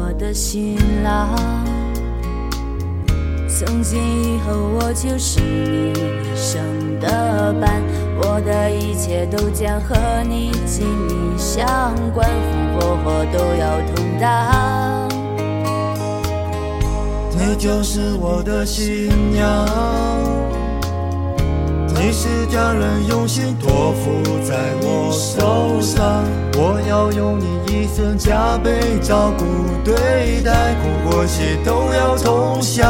我的新郎。从今以后，我就是你一生的伴，我的一切都将和你紧密相关，福祸祸都要同当。你就是我的新娘，你是家人用心托付在我手上，我要用你一加倍照顾对待，苦或喜都要同享，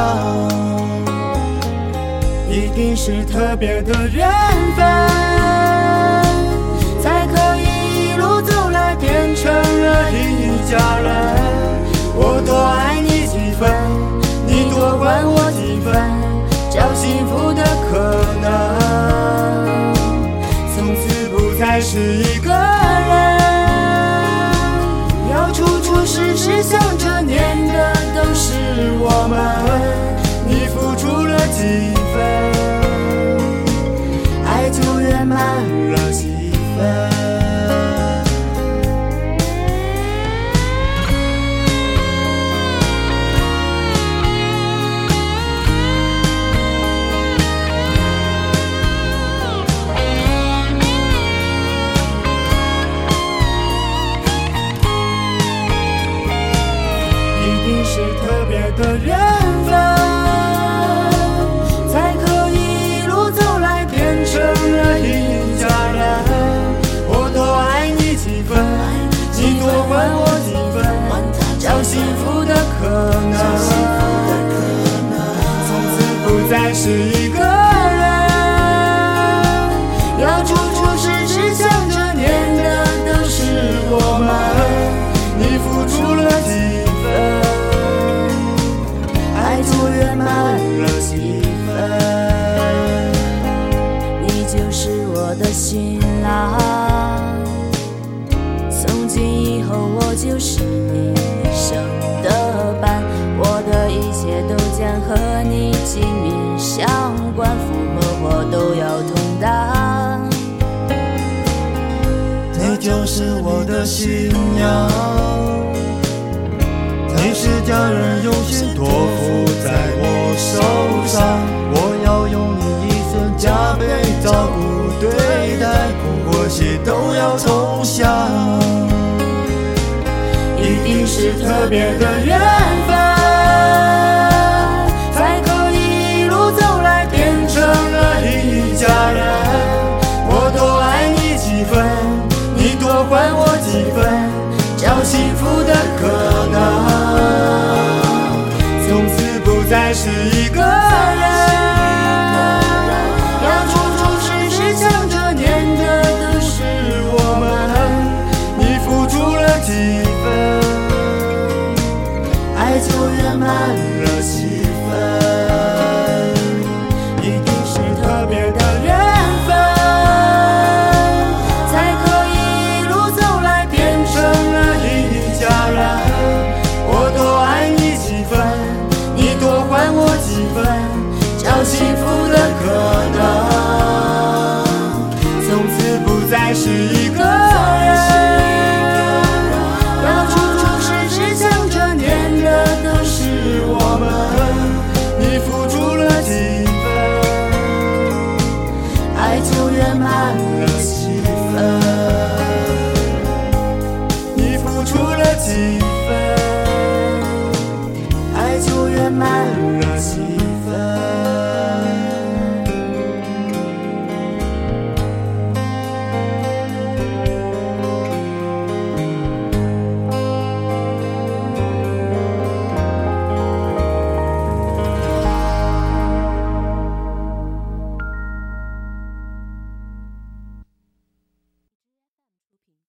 一定是特别的缘分，才可以一路走来变成了一家人。我多爱你几分，你多管我几分，找幸福的可能，从此不再是一个是特别的缘是我的新娘，你是家人用心托付在我手上，我要用你一生加倍照顾对待，苦或喜都要同享，一定是特别的缘分，幸福的可能，从此不再是一个人。要处处时时想着念的都是我们，你付出了几分，爱就圆满了几分，分，找幸福的可能，